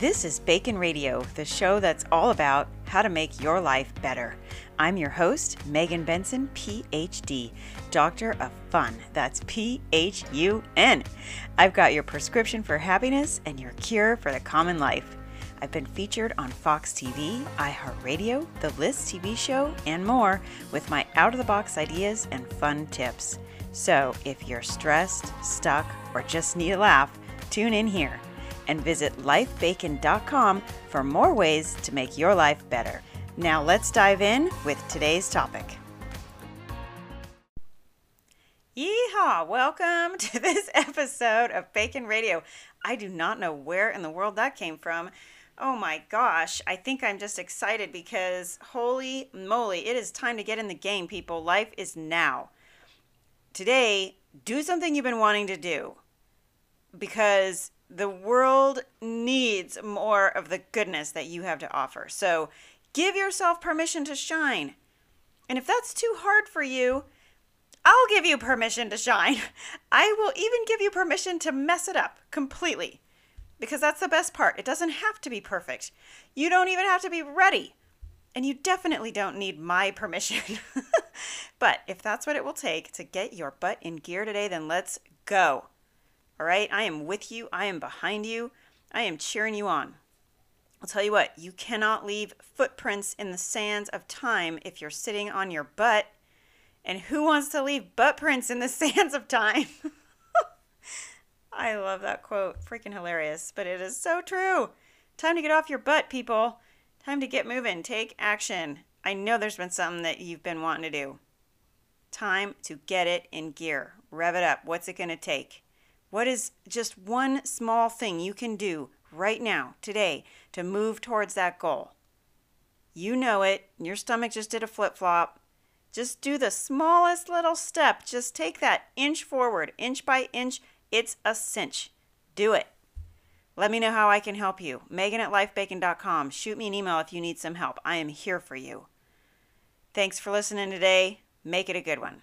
This is Bacon Radio, the show that's all about how to make your life better. I'm your host, Megan Benson, PhD, Doctor of Fun. That's P H U N. I've got your prescription for happiness and your cure for the common life. I've been featured on Fox TV, iHeartRadio, The List TV show, and more with my out of the box ideas and fun tips. So if you're stressed, stuck, or just need a laugh, tune in here and visit lifebacon.com for more ways to make your life better. Now let's dive in with today's topic. Yeehaw! Welcome to this episode of Bacon Radio. I do not know where in the world that came from. Oh my gosh, I think I'm just excited because holy moly, it is time to get in the game, people. Life is now. Today, do something you've been wanting to do because the world needs more of the goodness that you have to offer. So give yourself permission to shine. And if that's too hard for you, I'll give you permission to shine. I will even give you permission to mess it up completely because that's the best part. It doesn't have to be perfect. You don't even have to be ready. And you definitely don't need my permission. but if that's what it will take to get your butt in gear today, then let's go. All right, I am with you. I am behind you. I am cheering you on. I'll tell you what, you cannot leave footprints in the sands of time if you're sitting on your butt. And who wants to leave butt prints in the sands of time? I love that quote. Freaking hilarious, but it is so true. Time to get off your butt, people. Time to get moving. Take action. I know there's been something that you've been wanting to do. Time to get it in gear. Rev it up. What's it going to take? What is just one small thing you can do right now, today, to move towards that goal? You know it. Your stomach just did a flip flop. Just do the smallest little step. Just take that inch forward, inch by inch. It's a cinch. Do it. Let me know how I can help you. Megan at lifebacon.com. Shoot me an email if you need some help. I am here for you. Thanks for listening today. Make it a good one.